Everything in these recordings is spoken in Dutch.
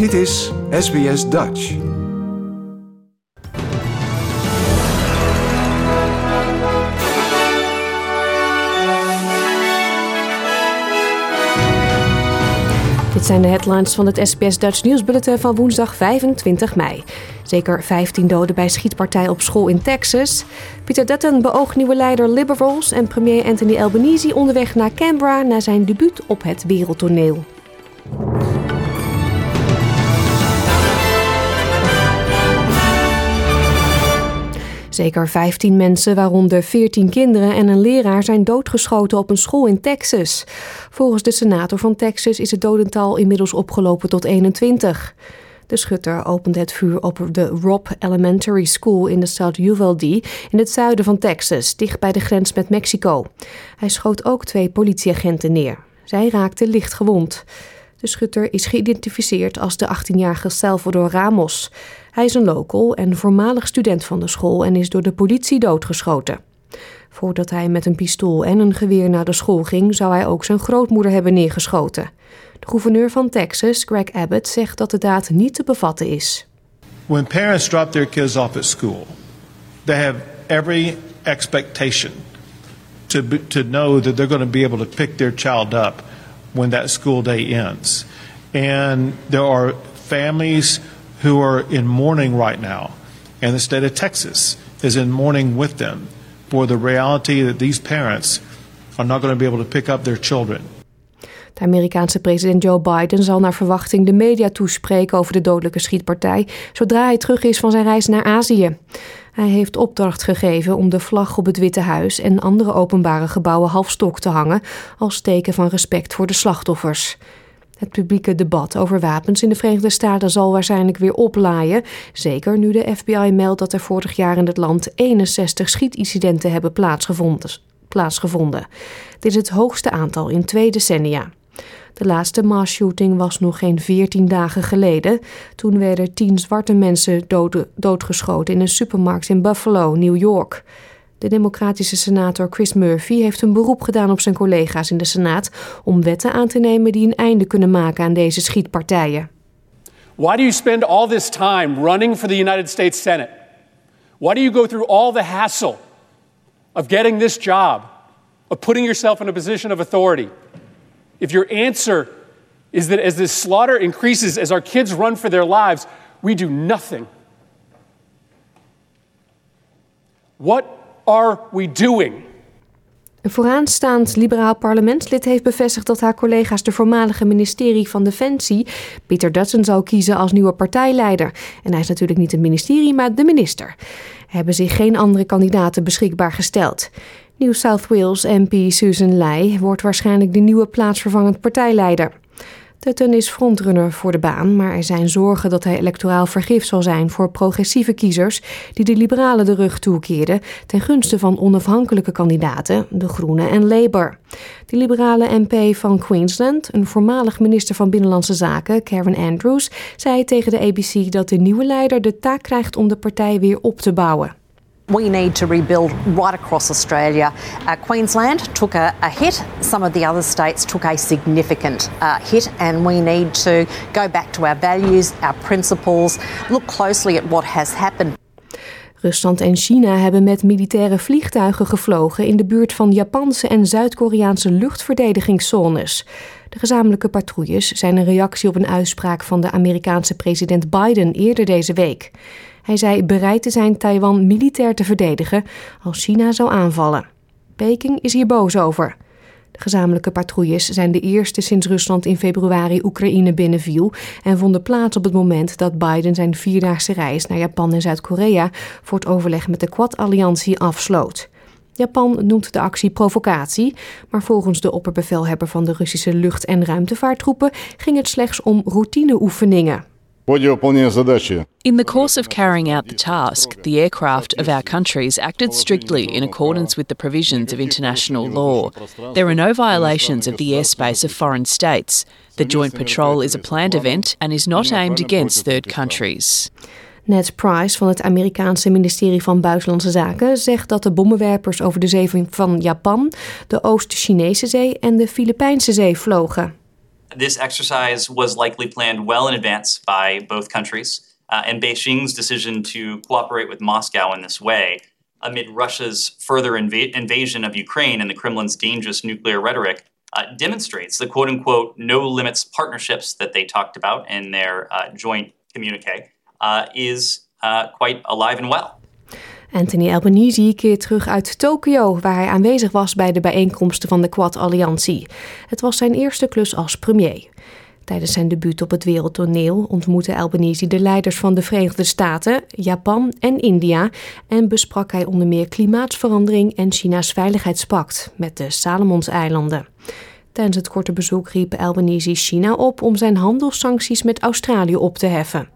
Dit is SBS Dutch. Dit zijn de headlines van het SBS Dutch Nieuwsbulletin van woensdag 25 mei. Zeker 15 doden bij schietpartij op school in Texas. Peter Dutton beoogt nieuwe leider Liberals en premier Anthony Albanese onderweg naar Canberra na zijn debuut op het wereldtoneel. Zeker 15 mensen, waaronder 14 kinderen en een leraar, zijn doodgeschoten op een school in Texas. Volgens de senator van Texas is het dodental inmiddels opgelopen tot 21. De schutter opende het vuur op de Robb Elementary School in de stad Uvalde in het zuiden van Texas, dicht bij de grens met Mexico. Hij schoot ook twee politieagenten neer. Zij raakten licht gewond. De schutter is geïdentificeerd als de 18-jarige Salvador Ramos. Hij is een local en voormalig student van de school en is door de politie doodgeschoten. Voordat hij met een pistool en een geweer naar de school ging, zou hij ook zijn grootmoeder hebben neergeschoten. De gouverneur van Texas, Greg Abbott, zegt dat de daad niet te bevatten is. When parents drop their kids off at school, they have every expectation to, to know that they're going to be able to pick their child up when that school day ends. And there are families who are in mourning right now, and the state of Texas is in mourning with them for the reality that these parents are not going to be able to pick up their children. De Amerikaanse president Joe Biden zal naar verwachting de media toespreken over de dodelijke schietpartij zodra hij terug is van zijn reis naar Azië. Hij heeft opdracht gegeven om de vlag op het Witte Huis en andere openbare gebouwen halfstok te hangen als teken van respect voor de slachtoffers. Het publieke debat over wapens in de Verenigde Staten zal waarschijnlijk weer oplaaien. Zeker nu de FBI meldt dat er vorig jaar in het land 61 schietincidenten hebben plaatsgevonden. plaatsgevonden. Dit is het hoogste aantal in twee decennia. De laatste mass-shooting was nog geen 14 dagen geleden. Toen werden tien zwarte mensen dood, doodgeschoten in een supermarkt in Buffalo, New York. De democratische senator Chris Murphy heeft een beroep gedaan op zijn collega's in de Senaat om wetten aan te nemen die een einde kunnen maken aan deze schietpartijen. Why do you spend all this time running for the United States Senate? Why do you go through all the hassle of getting this job, of putting yourself in a position of authority? If your answer is that as this slaughter increases, as our kids run for their lives, we do nothing. What are we doing? Een vooraanstaand liberaal parlementslid heeft bevestigd dat haar collega's de voormalige ministerie van Defensie, Peter Dutton, zou kiezen als nieuwe partijleider. En hij is natuurlijk niet het ministerie, maar de minister. Er hebben zich geen andere kandidaten beschikbaar gesteld. New South Wales MP Susan Lai wordt waarschijnlijk de nieuwe plaatsvervangend partijleider. Dutton is frontrunner voor de baan, maar er zijn zorgen dat hij electoraal vergif zal zijn voor progressieve kiezers die de liberalen de rug toekeerden ten gunste van onafhankelijke kandidaten, de Groenen en Labour. De liberale MP van Queensland, een voormalig minister van Binnenlandse Zaken, Karen Andrews, zei tegen de ABC dat de nieuwe leider de taak krijgt om de partij weer op te bouwen. We need to rebuild right across Australia. Uh, Queensland took a, a, hit, some of the other states took a significant uh, hit, and we need to go back to our values, our principles, look closely at what has happened. Rusland en China hebben met militaire vliegtuigen gevlogen in de buurt van Japanse en Zuid-Koreaanse luchtverdedigingszones. De gezamenlijke patrouilles zijn een reactie op een uitspraak van de Amerikaanse president Biden eerder deze week. Hij zei bereid te zijn Taiwan militair te verdedigen als China zou aanvallen. Peking is hier boos over. De gezamenlijke patrouilles zijn de eerste sinds Rusland in februari Oekraïne binnenviel en vonden plaats op het moment dat Biden zijn vierdaagse reis naar Japan en Zuid-Korea voor het overleg met de Quad-alliantie afsloot. Japan noemt de actie provocatie, maar volgens de opperbevelhebber van de Russische lucht- en ruimtevaarttroepen ging het slechts om routineoefeningen. In the course of carrying out the task, the aircraft of our countries acted strictly in accordance with the provisions of international law. There are no violations of the airspace of foreign states. The joint patrol is a planned event and is not aimed against third countries. Ned Price van het Amerikaanse ministerie van Buitenlandse Zaken zegt dat de bommenwerpers over de zee van Japan, de Oost-Chinese zee en de Filipijnse zee vlogen. This exercise was likely planned well in advance by both countries, uh, and Beijing's decision to cooperate with Moscow in this way, amid Russia's further inv- invasion of Ukraine and the Kremlin's dangerous nuclear rhetoric, uh, demonstrates the quote unquote no limits partnerships that they talked about in their uh, joint communique uh, is uh, quite alive and well. Anthony Albanese keert terug uit Tokio, waar hij aanwezig was bij de bijeenkomsten van de Quad-alliantie. Het was zijn eerste klus als premier. Tijdens zijn debuut op het wereldtoneel ontmoette Albanese de leiders van de Verenigde Staten, Japan en India en besprak hij onder meer klimaatverandering en China's veiligheidspact met de Salomonseilanden. Tijdens het korte bezoek riep Albanese China op om zijn handelssancties met Australië op te heffen.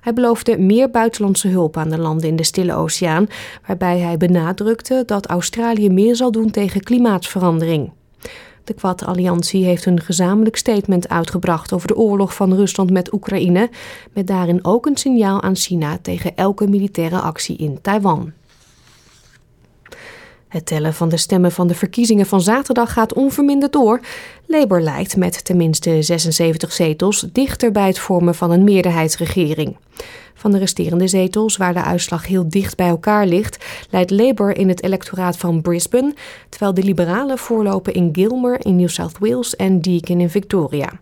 Hij beloofde meer buitenlandse hulp aan de landen in de Stille Oceaan, waarbij hij benadrukte dat Australië meer zal doen tegen klimaatverandering. De Quad-alliantie heeft een gezamenlijk statement uitgebracht over de oorlog van Rusland met Oekraïne, met daarin ook een signaal aan China tegen elke militaire actie in Taiwan. Het tellen van de stemmen van de verkiezingen van zaterdag gaat onverminderd door. Labour lijkt met tenminste 76 zetels dichter bij het vormen van een meerderheidsregering. Van de resterende zetels, waar de uitslag heel dicht bij elkaar ligt, leidt Labour in het electoraat van Brisbane, terwijl de Liberalen voorlopen in Gilmer in New South Wales en Deakin in Victoria.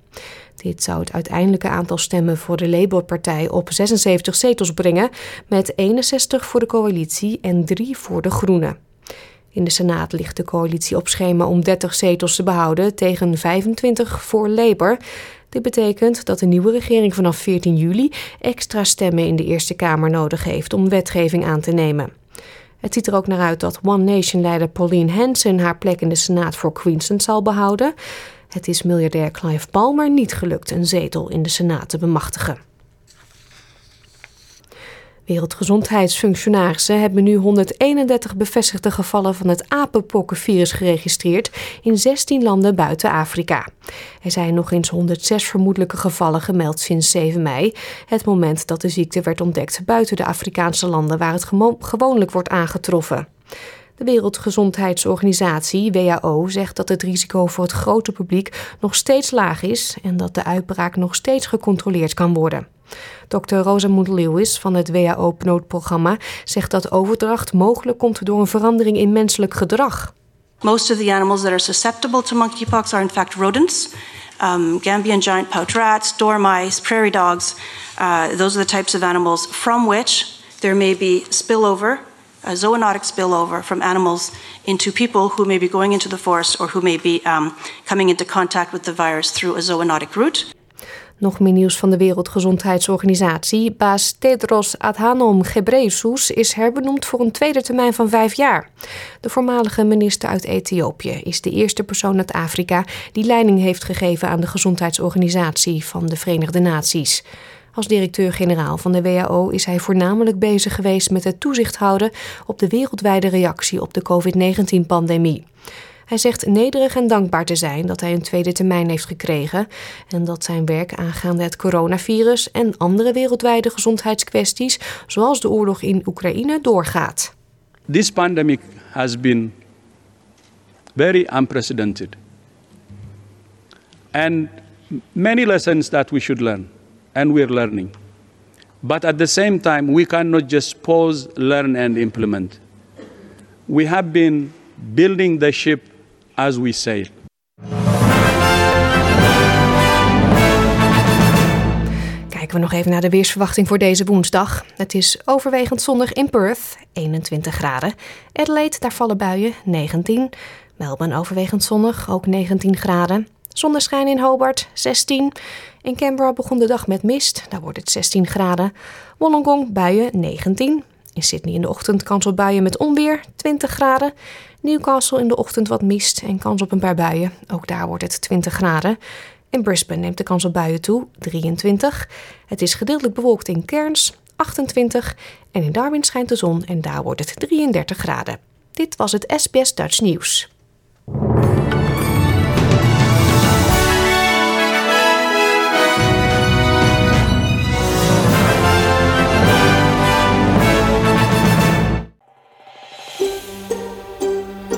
Dit zou het uiteindelijke aantal stemmen voor de Labour-partij op 76 zetels brengen, met 61 voor de coalitie en 3 voor de Groenen. In de Senaat ligt de coalitie op schema om 30 zetels te behouden tegen 25 voor Labour. Dit betekent dat de nieuwe regering vanaf 14 juli extra stemmen in de Eerste Kamer nodig heeft om wetgeving aan te nemen. Het ziet er ook naar uit dat One Nation-leider Pauline Hanson haar plek in de Senaat voor Queensland zal behouden. Het is miljardair Clive Palmer niet gelukt een zetel in de Senaat te bemachtigen. Wereldgezondheidsfunctionarissen hebben nu 131 bevestigde gevallen van het apenpokkenvirus geregistreerd in 16 landen buiten Afrika. Er zijn nog eens 106 vermoedelijke gevallen gemeld sinds 7 mei, het moment dat de ziekte werd ontdekt buiten de Afrikaanse landen waar het gewoonlijk wordt aangetroffen. De Wereldgezondheidsorganisatie, WHO, zegt dat het risico voor het grote publiek nog steeds laag is en dat de uitbraak nog steeds gecontroleerd kan worden. Dr. Rosamund Lewis van het WHO-noodprogramma zegt dat overdracht mogelijk komt door een verandering in menselijk gedrag. Most of the animals that are susceptible to monkeypox are in fact rodents. Um, Gambian giant pouch rats, dormice, prairie dogs. Uh, those are the types of animals from which there may be spillover, a zoonotic spillover from animals into people who may be going into the forest or who may be um, coming into contact with the virus through a zoonotic route. Nog meer nieuws van de Wereldgezondheidsorganisatie. Baas Tedros Adhanom Ghebreyesus is herbenoemd voor een tweede termijn van vijf jaar. De voormalige minister uit Ethiopië is de eerste persoon uit Afrika die leiding heeft gegeven aan de Gezondheidsorganisatie van de Verenigde Naties. Als directeur-generaal van de WHO is hij voornamelijk bezig geweest met het toezicht houden op de wereldwijde reactie op de COVID-19-pandemie. Hij zegt nederig en dankbaar te zijn dat hij een tweede termijn heeft gekregen en dat zijn werk aangaande het coronavirus en andere wereldwijde gezondheidskwesties, zoals de oorlog in Oekraïne, doorgaat. This pandemic has been very unprecedented. And many lessons that we should learn and we're learning. But at the same time, we cannot just pause, learn and implement. We have been building the ship as we sail. Kijken we nog even naar de weersverwachting voor deze woensdag. Het is overwegend zonnig in Perth, 21 graden. Adelaide, daar vallen buien, 19. Melbourne overwegend zonnig, ook 19 graden. Zonneschijn in Hobart, 16. In Canberra begon de dag met mist, daar wordt het 16 graden. Wollongong buien, 19. In Sydney in de ochtend kans op buien met onweer, 20 graden. Newcastle in de ochtend wat mist en kans op een paar buien. Ook daar wordt het 20 graden. In Brisbane neemt de kans op buien toe, 23. Het is gedeeltelijk bewolkt in Cairns, 28. En in Darwin schijnt de zon en daar wordt het 33 graden. Dit was het SBS Dutch Nieuws.